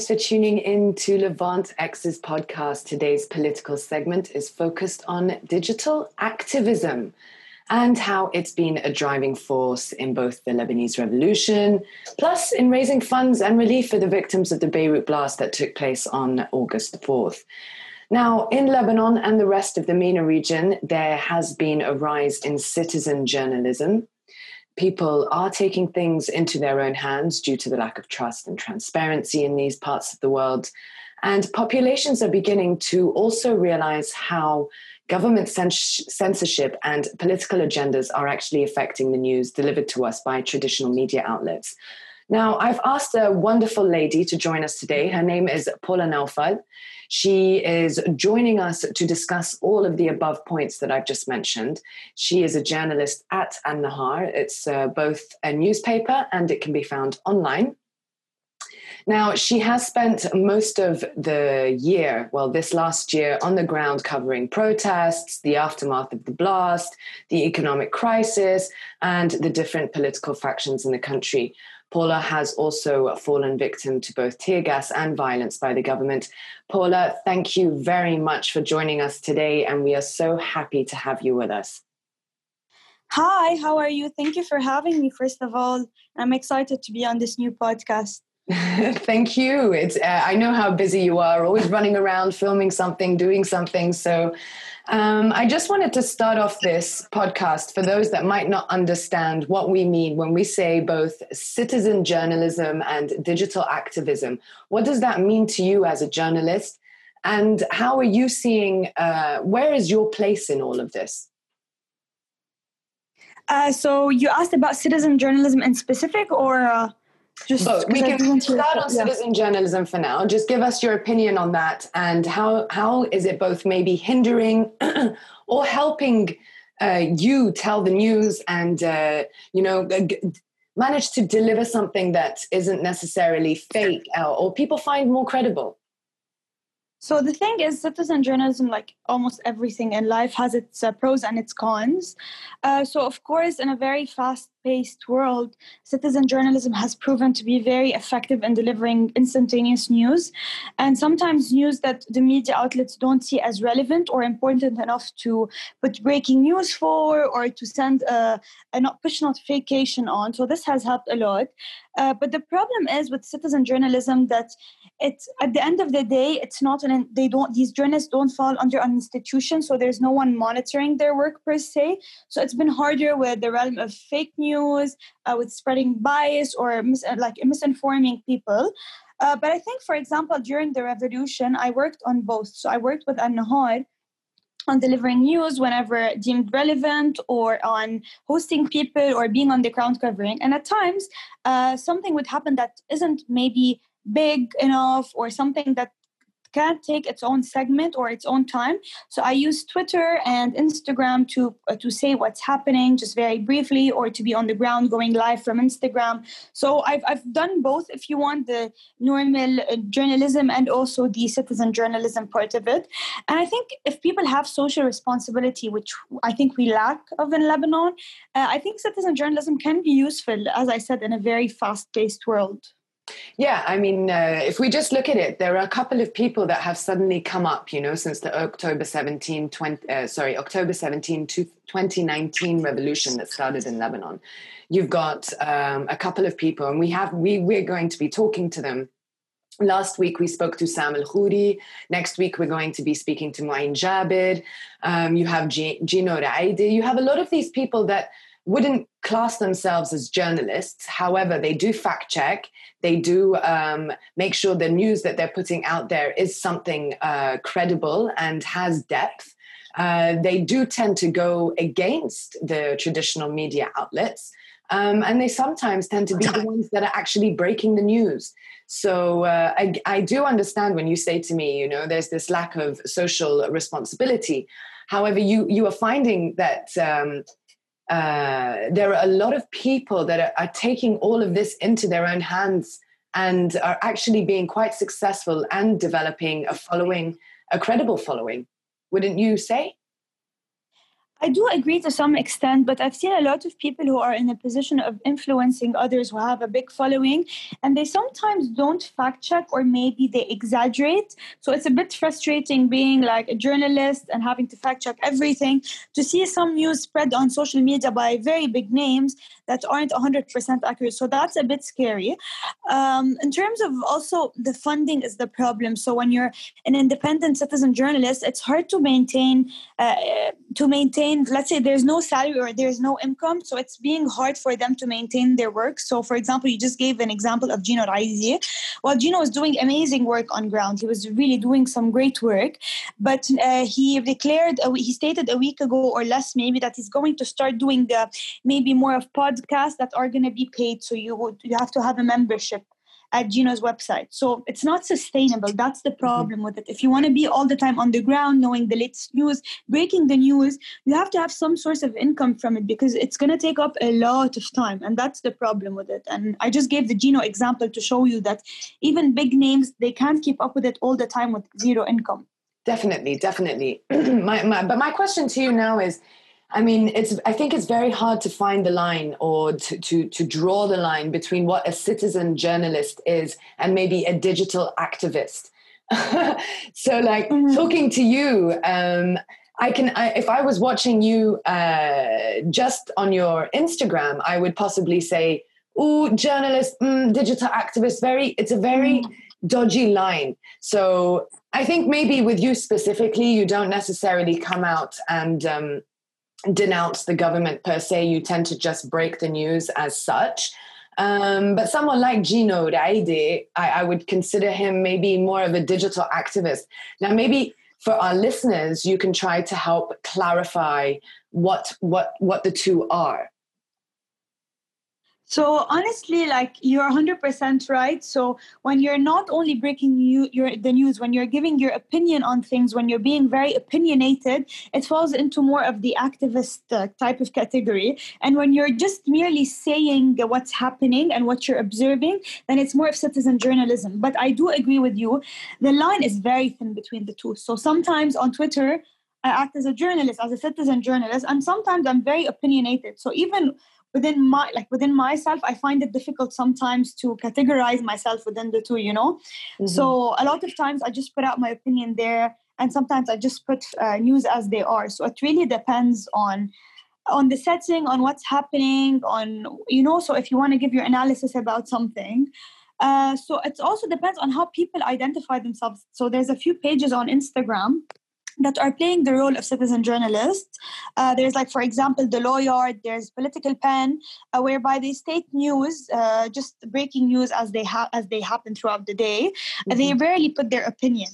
Thanks for tuning in to Levant X's podcast. Today's political segment is focused on digital activism and how it's been a driving force in both the Lebanese revolution, plus in raising funds and relief for the victims of the Beirut blast that took place on August 4th. Now, in Lebanon and the rest of the MENA region, there has been a rise in citizen journalism people are taking things into their own hands due to the lack of trust and transparency in these parts of the world. And populations are beginning to also realize how government censorship and political agendas are actually affecting the news delivered to us by traditional media outlets. Now, I've asked a wonderful lady to join us today. Her name is Paula Naufal. She is joining us to discuss all of the above points that I've just mentioned. She is a journalist at An Nahar. It's uh, both a newspaper and it can be found online. Now, she has spent most of the year, well, this last year, on the ground covering protests, the aftermath of the blast, the economic crisis, and the different political factions in the country. Paula has also fallen victim to both tear gas and violence by the government. Paula, thank you very much for joining us today, and we are so happy to have you with us. Hi, how are you? Thank you for having me, first of all. I'm excited to be on this new podcast. Thank you. It's uh, I know how busy you are, always running around, filming something, doing something. So um, I just wanted to start off this podcast for those that might not understand what we mean when we say both citizen journalism and digital activism. What does that mean to you as a journalist? And how are you seeing, uh, where is your place in all of this? Uh, so you asked about citizen journalism in specific or? Just Both. we can start on yeah. citizen journalism for now. Just give us your opinion on that and how how is it both maybe hindering or helping uh, you tell the news and uh, you know manage to deliver something that isn't necessarily fake uh, or people find more credible. So the thing is, citizen journalism, like almost everything in life, has its uh, pros and its cons. Uh, so of course, in a very fast paced world, citizen journalism has proven to be very effective in delivering instantaneous news, and sometimes news that the media outlets don't see as relevant or important enough to put breaking news for or to send a, a push notification on. So this has helped a lot. Uh, but the problem is with citizen journalism that it's at the end of the day, it's not an they don't these journalists don't fall under an institution, so there's no one monitoring their work per se. So it's been harder with the realm of fake news uh, with spreading bias or mis- uh, like misinforming people. Uh, but I think, for example, during the revolution, I worked on both. So I worked with An Nahar on delivering news whenever deemed relevant or on hosting people or being on the ground covering. And at times, uh, something would happen that isn't maybe big enough or something that can take its own segment or its own time. So I use Twitter and Instagram to uh, to say what's happening just very briefly, or to be on the ground going live from Instagram. So I've I've done both. If you want the normal uh, journalism and also the citizen journalism part of it, and I think if people have social responsibility, which I think we lack of in Lebanon, uh, I think citizen journalism can be useful, as I said, in a very fast paced world. Yeah, I mean, uh, if we just look at it, there are a couple of people that have suddenly come up, you know, since the October 17, 20, uh, sorry, October 17, 2019 revolution that started in Lebanon. You've got um, a couple of people, and we have we we're going to be talking to them. Last week we spoke to Sam Al Khouri. Next week we're going to be speaking to Mouin Jaber. Um, you have G- Gino Raidy. You have a lot of these people that wouldn't class themselves as journalists. However, they do fact check. They do um, make sure the news that they're putting out there is something uh, credible and has depth. Uh, they do tend to go against the traditional media outlets. Um, and they sometimes tend to be the ones that are actually breaking the news. So uh, I, I do understand when you say to me, you know, there's this lack of social responsibility. However, you you are finding that um, uh, there are a lot of people that are, are, taking all of this into their own hands and are actually being quite successful and developing a following, a credible following. Wouldn't you say? I do agree to some extent, but I've seen a lot of people who are in a position of influencing others who have a big following, and they sometimes don't fact check or maybe they exaggerate. So it's a bit frustrating being like a journalist and having to fact check everything to see some news spread on social media by very big names that aren't 100% accurate. So that's a bit scary. Um, in terms of also the funding is the problem. So when you're an independent citizen journalist, it's hard to maintain uh, to maintain let's say there's no salary or there's no income so it's being hard for them to maintain their work so for example you just gave an example of gino Raidy. well gino was doing amazing work on ground he was really doing some great work but uh, he declared he stated a week ago or less maybe that he's going to start doing the maybe more of podcasts that are going to be paid so you would you have to have a membership at Gino's website. So it's not sustainable. That's the problem with it. If you want to be all the time on the ground, knowing the latest news, breaking the news, you have to have some source of income from it because it's going to take up a lot of time. And that's the problem with it. And I just gave the Gino example to show you that even big names, they can't keep up with it all the time with zero income. Definitely, definitely. my, my, but my question to you now is, I mean, it's. I think it's very hard to find the line or to, to to draw the line between what a citizen journalist is and maybe a digital activist. so, like mm-hmm. talking to you, um, I can. I, if I was watching you uh, just on your Instagram, I would possibly say, "Oh, journalist, mm, digital activist." Very. It's a very mm. dodgy line. So I think maybe with you specifically, you don't necessarily come out and um, denounce the government per se. You tend to just break the news as such. Um, but someone like Gino Raidy, I, I would consider him maybe more of a digital activist. Now, maybe for our listeners, you can try to help clarify what what what the two are. So honestly, like you're 100% right. So when you're not only breaking you, your, the news, when you're giving your opinion on things, when you're being very opinionated, it falls into more of the activist uh, type of category. And when you're just merely saying what's happening and what you're observing, then it's more of citizen journalism. But I do agree with you. The line is very thin between the two. So sometimes on Twitter, I act as a journalist, as a citizen journalist, and sometimes I'm very opinionated. So even within my like within myself i find it difficult sometimes to categorize myself within the two you know? Mm-hmm. so a lot of times i just put out my opinion there and sometimes i just put uh, news as they are. So it really depends on on the setting on what's happening on you know so if you want to give your analysis about something uh, so it also depends on how people identify themselves. So there's a few pages on instagram that are playing the role of citizen journalists. Uh, there's like, for example, the lawyer. There's political pen, uh, whereby they state news, uh, just breaking news as they have as they happen throughout the day. Mm-hmm. They rarely put their opinion,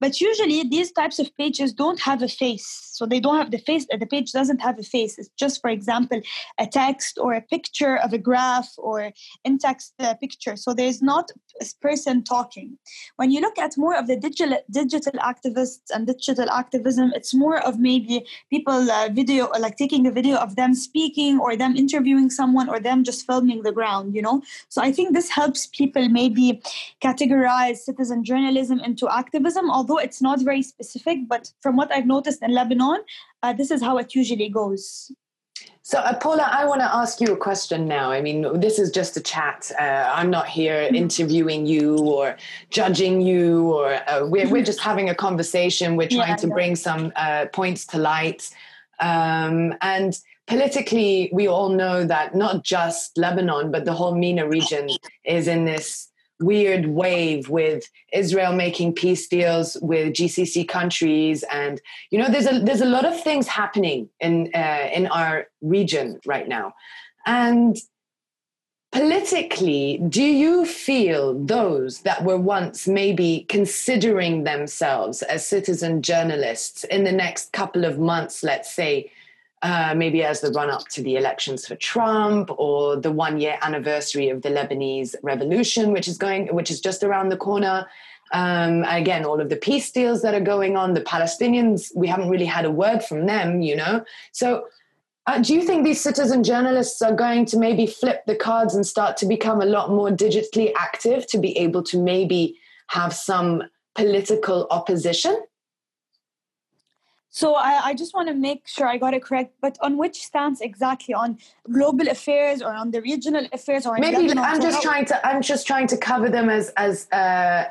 but usually these types of pages don't have a face. So they don't have the face. The page doesn't have a face. It's just, for example, a text or a picture of a graph or in text uh, picture. So there's not a person talking. When you look at more of the digital digital activists and digital activism. It's more of maybe people uh, video like taking a video of them speaking or them interviewing someone or them just filming the ground you know? So i think this helps people maybe categorize citizen journalism into activism although it's not very specific but from what i've noticed in lebanon uh, this is how it usually goes so, uh, Paula, I want to ask you a question now. I mean, this is just a chat. Uh, I'm not here mm-hmm. interviewing you or judging you, or uh, we're, we're just having a conversation. We're trying yeah, to bring some uh, points to light. Um, and politically, we all know that not just Lebanon, but the whole MENA region is in this weird wave with Israel making peace deals with GCC countries, and you know, there's a there's a lot of things happening in uh, in our region right now, and politically, do you feel those that were once maybe considering themselves as citizen journalists in the next couple of months, let's say? Uh, maybe as the run up to the elections for Trump or the one year anniversary of the Lebanese revolution, which is going, which is just around the corner. Um, again, all of the peace deals that are going on, the Palestinians, we haven't really had a word from them, you know. So, uh, do you think these citizen journalists are going to maybe flip the cards and start to become a lot more digitally active to be able to maybe have some political opposition? So I, I just want to make sure I got it correct. But on which stance exactly? On global affairs or on the regional affairs or maybe I'm just trying to I'm just trying to cover them as as uh,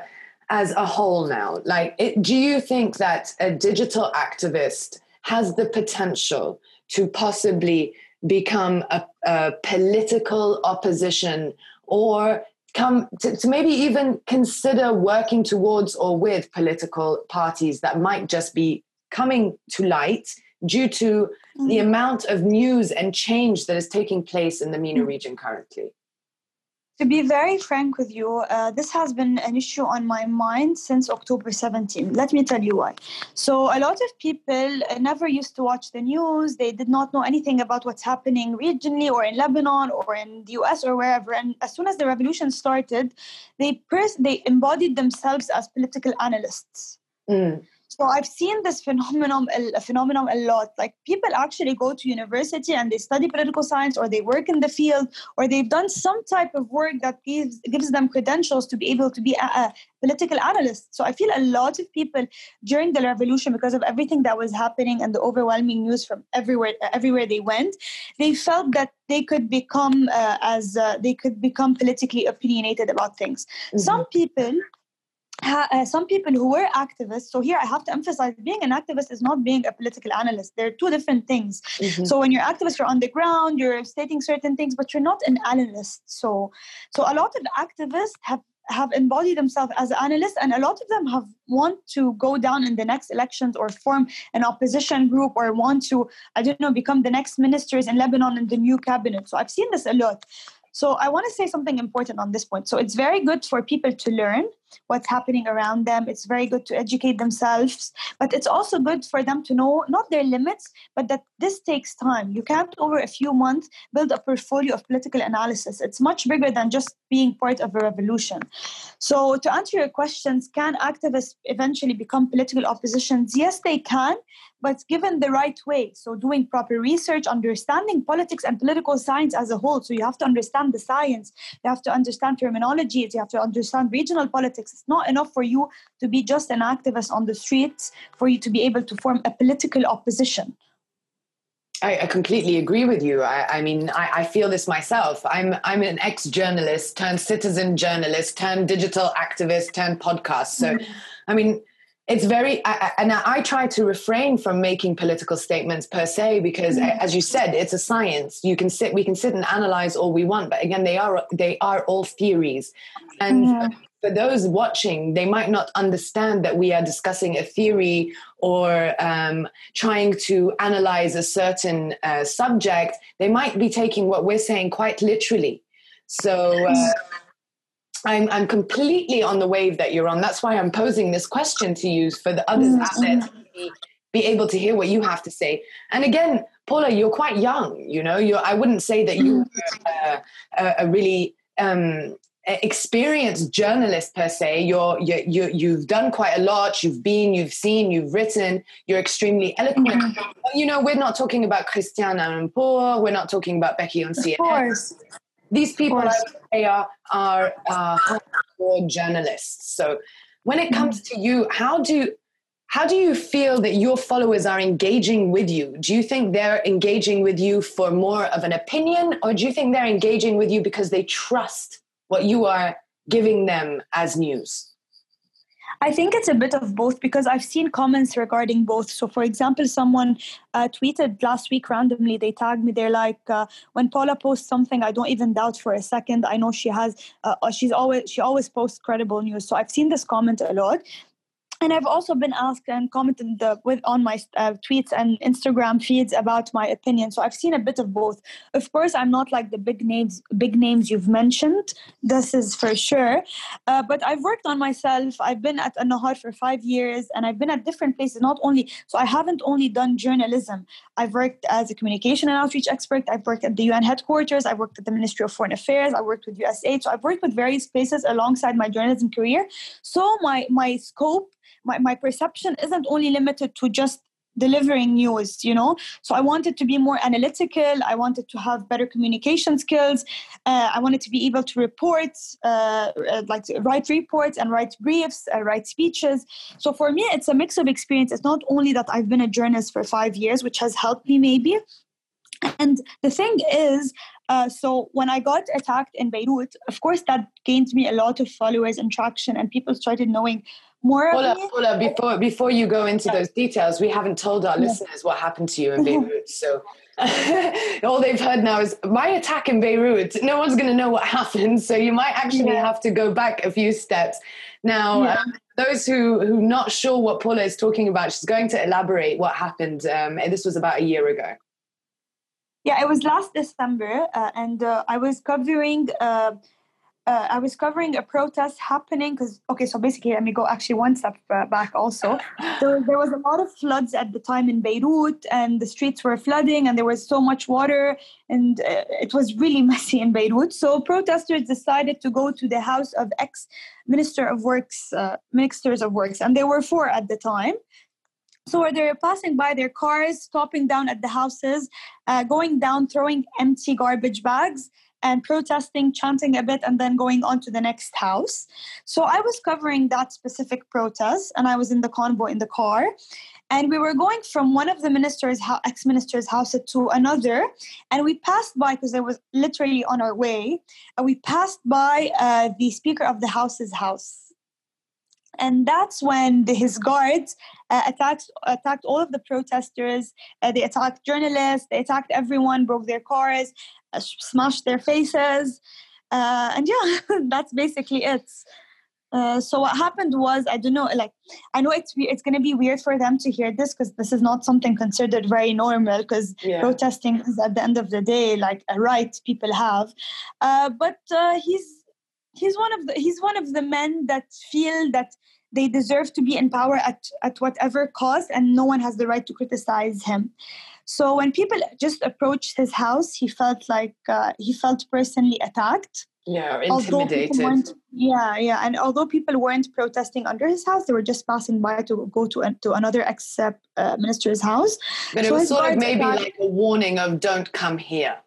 as a whole now. Like, it, do you think that a digital activist has the potential to possibly become a, a political opposition or come to, to, maybe even consider working towards or with political parties that might just be coming to light due to mm-hmm. the amount of news and change that is taking place in the MENA mm-hmm. region currently? To be very frank with you, uh, this has been an issue on my mind since October 17. Let me tell you why. So, a lot of people uh, never used to watch the news. They did not know anything about what's happening regionally or in Lebanon or in the US or wherever. And as soon as the revolution started, they, pers- they embodied themselves as political analysts. Mm. So I've seen this phenomenon, a phenomenon a lot. Like people actually go to university and they study political science, or they work in the field, or they've done some type of work that gives gives them credentials to be able to be a, a political analyst. So I feel a lot of people during the revolution, because of everything that was happening and the overwhelming news from everywhere, everywhere they went, they felt that they could become uh, as uh, they could become politically opinionated about things. Mm-hmm. Some people uh, some people who were activists so here i have to emphasize being an activist is not being a political analyst. They're two different things. Mm-hmm. so when you're activist you're on the ground you're stating certain things but you're not an analyst. So so a lot of activists have have embodied themselves as analysts and a lot of them have want to go down in the next elections or form an opposition group or want to i don't know become the next ministers in lebanon in the new cabinet. So i've seen this a lot. So I want to say something important on this point. So it's very good for people to learn what's happening around them. It's very good to educate themselves, but it's also good for them to know not their limits, but that this takes time. You can't, over a few months, build a portfolio of political analysis. It's much bigger than just being part of a revolution. So, to answer your questions, can activists eventually become political oppositions? Yes, they can, but given the right way. So, doing proper research, understanding politics and political science as a whole. So, you have to understand the science, you have to understand terminologies, you have to understand regional politics. It's not enough for you to be just an activist on the streets for you to be able to form a political opposition. I, I completely agree with you. I, I mean, I, I, feel this myself. I'm I'm an ex-journalist turned citizen journalist turned digital activist turned podcast. So, mm-hmm. I mean, it's very I, and i try to refrain from making political statements per se because mm-hmm. as you said it's a science. You can sit we can sit and analyze all we want but again they are they are all theories. And mm-hmm. for those watching they might not understand that we are discussing a theory or um, trying to analyze a certain uh, subject. They might be taking what we're saying quite literally. So uh, I'm, I'm completely on the wave that you're on. That's why I'm posing this question to you for the others mm-hmm. out there to be, be, able to hear what you have to say. And again, Paula, you're quite young. You know, you're, I wouldn't say that you're mm-hmm. a, a, really um, experienced journalist per se. You're, you you you've done quite a lot. You've been, you've seen, you've written. You're extremely eloquent. Mm-hmm. You know, we're not talking about Christiane and Amanpour. We're not talking about Becky on CNN. Of course these people I are, are uh, journalists. So when it comes to you, how do how do you feel that your followers are engaging with you? Do you think they're engaging with you for more of an opinion, or do you think they're engaging with you because they trust what you are giving them as news? I think it's a bit of both because I've seen comments regarding both. So, for example, someone uh, tweeted last week randomly, they tagged me, they're like, uh, when Paula posts something, I don't even doubt for a second. I know she has, uh, she's always, she always posts credible news. So I've seen this comment a lot and I've also been asked and commented the, with on my uh, tweets and Instagram feeds about my opinion. So I've seen a bit of both. Of course, I'm not like the big names, big names you've mentioned. This is for sure. Uh, but I've worked on myself. I've been at An-Nahar for five years, and I've been at different places. Not only so, I haven't only done journalism. I've worked as a communication and outreach expert. I've worked at the UN headquarters. I've worked at the Ministry of Foreign Affairs. I worked with USAID. So I've worked with various places alongside my journalism career. So my my scope my, my perception isn't only limited to just delivering news you know? So i wanted to be more analytical. I wanted to have better communication skills. Uh, i wanted to be able to report uh, uh like write reports and write briefs uh, write speeches. So for me it's a mix of experience. It's not only that i've been a journalist for five years which has helped me maybe. And the thing is, uh, so when I got attacked in Beirut, of course, that gained me a lot of followers and traction, and people started knowing more Paula, of. Paula, before before you go into those details, we haven't told our listeners what happened to you in Beirut. So all they've heard now is my attack in Beirut. No one's going to know what happened, so you might actually yeah. have to go back a few steps. Now, yeah. um, those who who not sure what Paula is talking about, she's going to elaborate what happened. Um, this was about a year ago. Yeah, it was last December, uh, and uh, I was covering. Uh, uh I was covering a protest happening because okay, so basically, let me go actually one step uh, back. Also, there, there was a lot of floods at the time in Beirut, and the streets were flooding, and there was so much water, and uh, it was really messy in Beirut. So protesters decided to go to the house of ex minister of works, ministers of works, and there were four at the time. So they're passing by their cars, stopping down at the houses, uh, going down, throwing empty garbage bags, and protesting, chanting a bit, and then going on to the next house. So I was covering that specific protest, and I was in the convoy in the car. And we were going from one of the ministers, ex-ministers' houses to another, and we passed by because it was literally on our way. And we passed by uh, the Speaker of the House's house and that's when the, his guards uh, attacked attacked all of the protesters. Uh, they attacked journalists. They attacked everyone. Broke their cars, uh, smashed their faces, uh, and yeah, that's basically it. Uh, so what happened was I don't know like I know it's it's going to be weird for them to hear this because this is not something considered very normal because yeah. protesting is at the end of the day like a right people have uh, but he's he's one of the he's one of the men that feel that they deserve to be in power at, at whatever cost and no one has the right to criticize him. So when people just approached his house he felt like uh, he felt personally attacked. Yeah intimidated. yeah yeah and although people weren't protesting under his house they were just passing by to go to, to another ex uh, minister's house. But so it was sort of maybe like a warning of don't come here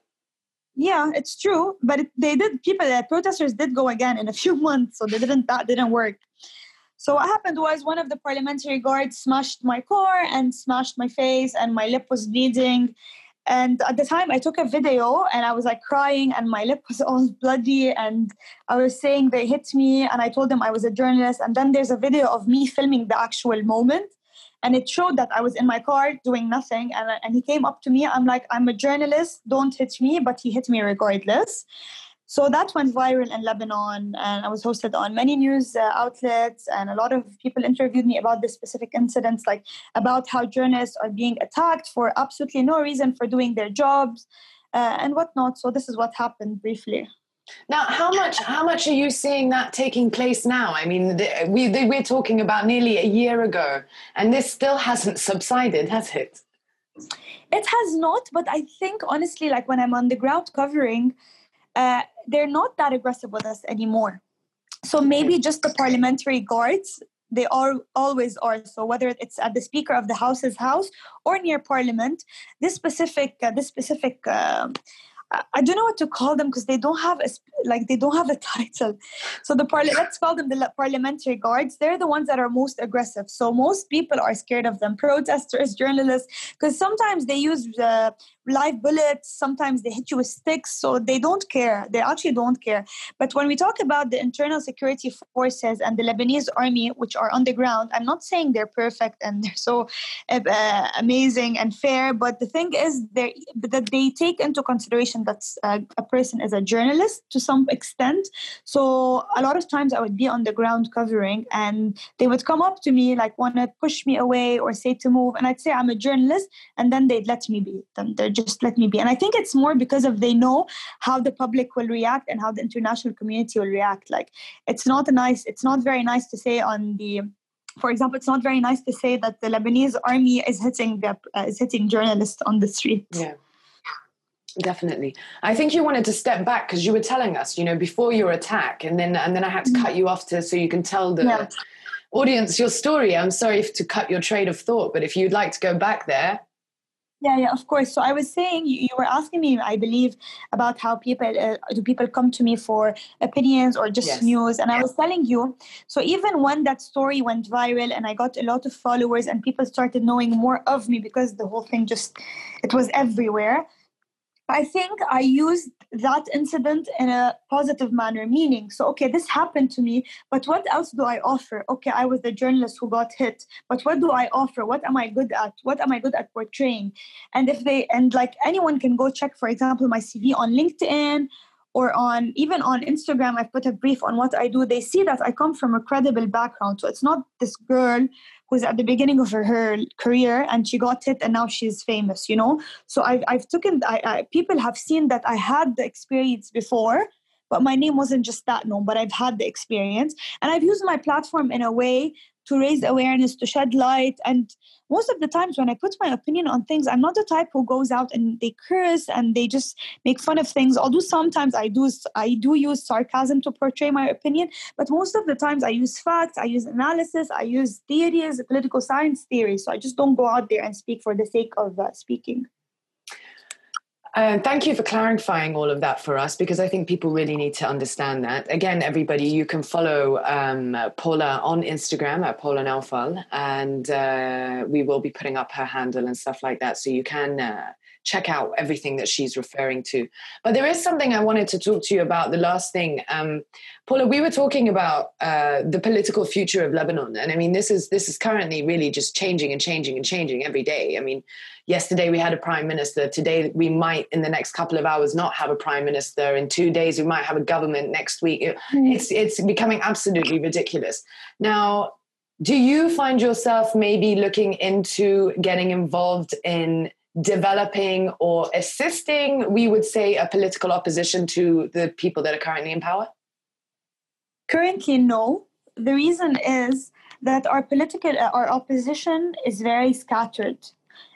yeah, it's true, but they did. People, uh, protesters did go again in a few months, so they didn't. That didn't work. So what happened was one of the parliamentary guards smashed my car and smashed my face, and my lip was bleeding. And at the time, I took a video and I was like crying, and my lip was all bloody. And I was saying they hit me, and I told them I was a journalist. And then there's a video of me filming the actual moment and it showed that I was in my car doing nothing. And, and he came up to me. I'm like, I'm a journalist. Don't hit me. But he hit me regardless. So that went viral in Lebanon, and I was hosted on many news uh, outlets, and a lot of people interviewed me about this specific incidents, like about how journalists are being attacked for absolutely no reason for doing their jobs uh, and whatnot. So this is what happened briefly. Now, how much how much are you seeing that taking place now? I mean, the, we the, we're talking about nearly a year ago, and this still hasn't subsided, has it? It has not, but I think honestly, like when I'm on the ground covering, uh, they're not that aggressive with us anymore. So maybe just the parliamentary guards they are always are so whether it's at the speaker of the house's house or near parliament this specific uh, this specific uh, I don't know what to call them because they don't have a like they don't have a title. So the parli- let's call them the parliamentary guards. They're the ones that are most aggressive. So most people are scared of them. Protesters, journalists, because sometimes they use uh, live bullets. Sometimes they hit you with sticks. So they don't care. They actually don't care. But when we talk about the internal security forces and the Lebanese army, which are on the ground, I'm not saying they're perfect and they're so uh, amazing and fair. But the thing is, that they take into consideration that uh, a person is a journalist to some extent. So a lot of times I would be on the ground covering, and they would come up to me like want to push me away or say to move, and I'd say I'm a journalist, and then they'd let me be. Then they just let me be. And I think it's more because of they know how the public will react and how the international community will react. Like it's not a nice, it's not very nice to say on the for example, it's not very nice to say that the Lebanese army is hitting the, uh, is hitting journalists on the street. Yeah. Definitely. I think you wanted to step back because you were telling us, you know, before your attack, and then and then I had to mm-hmm. cut you off to so you can tell the yeah. audience your story. I'm sorry to cut your train of thought, but if you'd like to go back there. Yeah, yeah, of course. So I was saying, you, you were asking me, I believe, about how people uh, do people come to me for opinions or just yes. news, and I was telling you. So even when that story went viral and I got a lot of followers and people started knowing more of me because the whole thing just it was everywhere. I think I used that incident in a positive manner, meaning, so, okay, this happened to me, but what else do I offer? Okay, I was the journalist who got hit, but what do I offer? What am I good at? What am I good at portraying? And if they, and like anyone can go check, for example, my CV on LinkedIn or on even on Instagram, I've put a brief on what I do. They see that I come from a credible background. So it's not this girl who's at the beginning of her, her career and she got it and now she's famous you know? So i've, I've taken I, I, people have seen that i had the experience before but my name wasn't just that known but i've had the experience. And i've used my platform in a way to raise awareness, to shed light. And most of the times when I put my opinion on things, I'm not the type who goes out and they curse and they just make fun of things. Although sometimes I do I do use sarcasm to portray my opinion, but most of the times I use facts, I use analysis, I use theories, political science theories. So I just don't go out there and speak for the sake of uh, speaking. Uh, thank you for clarifying all of that for us because I think people really need to understand that. Again, everybody, you can follow um, Paula on Instagram at Paula and uh, we will be putting up her handle and stuff like that. So you can uh, check out everything that she's referring to. But there is something I wanted to talk to you about. The last thing, um, Paula, we were talking about uh, the political future of Lebanon, and I mean, this is this is currently really just changing and changing and changing every day. I mean, yesterday we had a prime minister. Today we might, in the next couple of hours, not have a prime minister. In two days we might have a government. Next week, mm. it's it's becoming absolutely ridiculous. Now, do you find yourself maybe looking into getting involved in developing or assisting, we would say, a political opposition to the people that are currently in power? Currently, no. The reason is that our political, uh, our opposition is very scattered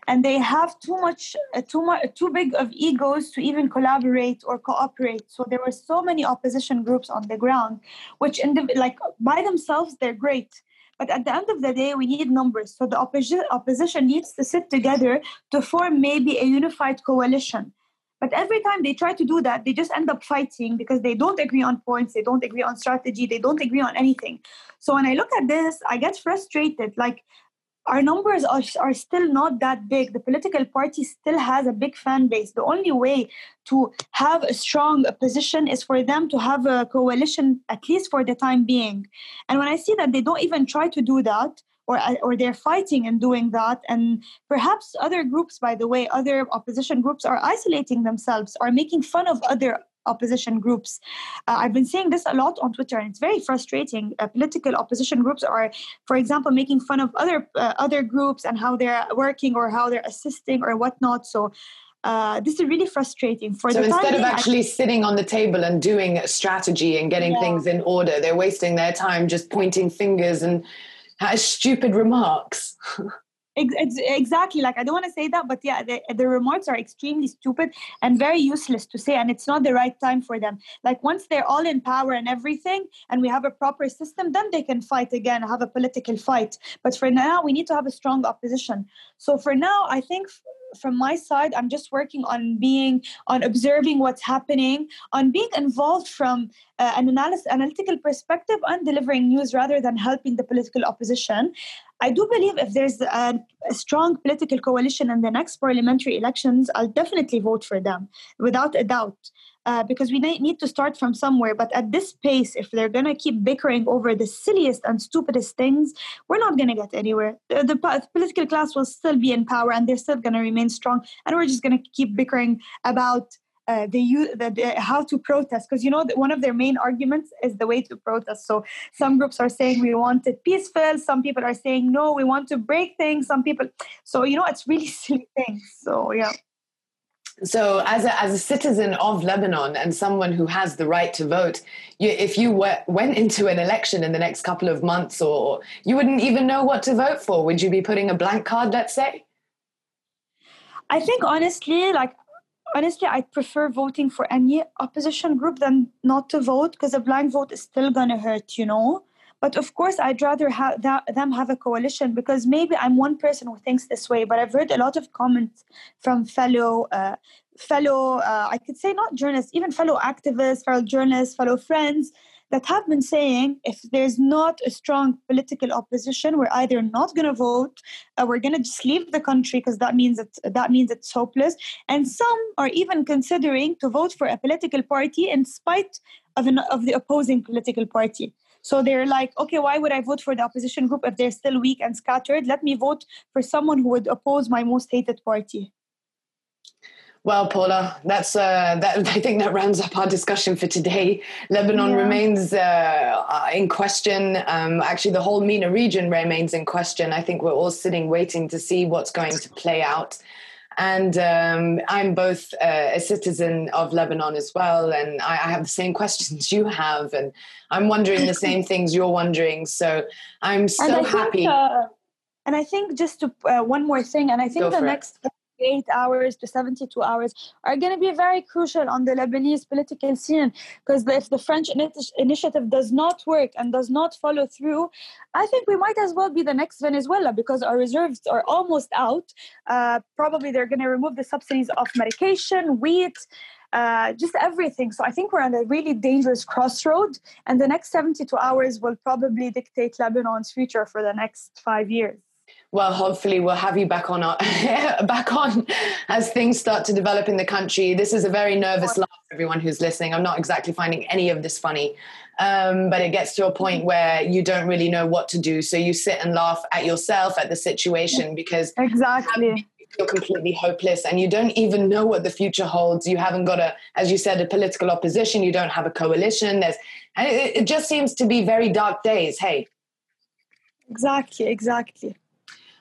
and they have too much uh, too much too big of egos to even collaborate or cooperate so there were so many opposition groups on the ground which in the, like by themselves they're great but at the end of the day, we need numbers. So the opposition, needs to sit together to form maybe a unified coalition. But every time they try to do that, they just end up fighting because they don't agree on points, they don't agree on strategy, they don't agree on anything. So when I look at this, I get frustrated. Like our numbers are, are still not that big. The political party still has a big fan base. The only way to have a strong position is for them to have a coalition, at least for the time being. And when I see that they don't even try to do that, or, or they're fighting and doing that, and perhaps other groups, by the way, other opposition groups are isolating themselves, are making fun of other opposition groups. Uh, I've been saying this a lot on Twitter, and it's very frustrating. Uh, political opposition groups are, for example, making fun of other uh, other groups and how they're working or how they're assisting or whatnot. So. Uh, this is really frustrating for so the instead of actually I, sitting on the table and doing strategy and getting yeah. things in order they're wasting their time just pointing fingers and stupid remarks exactly like i don't want to say that but yeah the, the remarks are extremely stupid and very useless to say and it's not the right time for them. Like once they're all in power and everything and we have a proper system then they can fight again have a political fight. But for now we need to have a strong opposition. So for now i think from my side i'm just working on being on observing what's happening on being involved from uh, an analysis, analytical perspective and delivering news rather than helping the political opposition. I do believe if there's a, a strong political coalition in the next parliamentary elections i'll definitely vote for them without a doubt uh, because we need to start from somewhere. But at this pace, if they're going to keep bickering over the silliest and stupidest things, we're not going to get anywhere. The, the, political class will still be in power and they're still going to remain strong. And we're just going to keep bickering about uh, the, the, the, how to protest because you know one of their main arguments is the way to protest so some groups are saying we want it peaceful some people are saying no we want to break things some people so you know it's really silly things so yeah so as a, as a citizen of lebanon and someone who has the right to vote you, if you were, went into an election in the next couple of months or you wouldn't even know what to vote for. Would you be putting a blank card let's say? I think honestly like honestly i prefer voting for any opposition group than not to vote because a blank vote is still to hurt you know But of course, I'd rather have that, them have a coalition because maybe I'm one person who thinks this way. But I've heard a lot of comments from fellow uh, fellow uh, I could say not journalists, even fellow activists, fellow journalists, fellow friends that have been saying if there's not a strong political opposition, we're either not going to vote, uh, we're going to just leave the country because that means that that means it's hopeless. And some are even considering to vote for a political party in spite of an, of the opposing political party. So they're like, okay, why would I vote for the opposition group if they're still weak and scattered? Let me vote for someone who would oppose my most hated party. Well, Paula, that's uh, that. I think that rounds up our discussion for today. Lebanon yeah. remains uh, in question. Um, actually, the whole MENA region remains in question. I think we're all sitting waiting to see what's going to play out. And um, I'm both uh, a citizen of Lebanon as well, and I, I, have the same questions you have, and I'm wondering the same things you're wondering. So I'm so happy. Think, uh, and I think just to uh, one more thing, and I think Go the next. It eight hours to 72 hours are going to be very crucial on the Lebanese political scene because if the French initiative does not work and does not follow through, I think we might as well be the next Venezuela because our reserves are almost out. Uh, probably they're going to remove the subsidies of medication, wheat. Uh, just everything. So I think we're on a really dangerous crossroad, and the next 72 hours will probably dictate Lebanon's future for the next five years well hopefully we'll have you back on our, back on as things start to develop in the country. This is a very nervous laugh for everyone who's listening. I'm not exactly finding any of this funny. Um, but it gets to a point where you don't really know what to do. So you sit and laugh at yourself at the situation because exactly. you feel completely hopeless and you don't even know what the future holds. You haven't got a as you said a political opposition. You don't have a coalition. There's and it, it just seems to be very dark days. Hey. Exactly exactly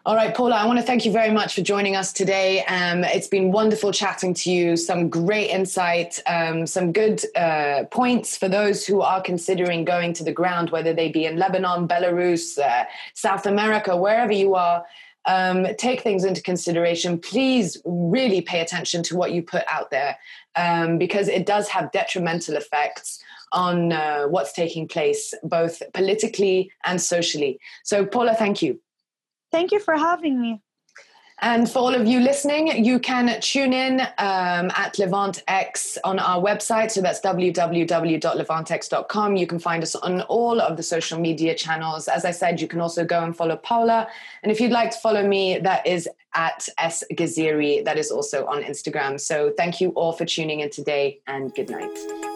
all right, Paula, I want to thank you very much for joining us today. Um, it's been wonderful chatting to you. Some great insight, um, some good uh, points for those who are considering going to the ground, whether they be in Lebanon, Belarus, uh, South America, wherever you are. Um, take things into consideration. Please really pay attention to what you put out there um, because it does have detrimental effects on uh, what's taking place, both politically and socially. So, Paula, thank you. Thank you for having me. And for all of you listening, you can tune in um, at Levant X on our website. So that's www.levantx.com. You can find us on all of the social media channels. As I said, you can also go and follow Paula. And if you'd like to follow me, that is at S Gaziri. That is also on Instagram. So thank you all for tuning in today and good night.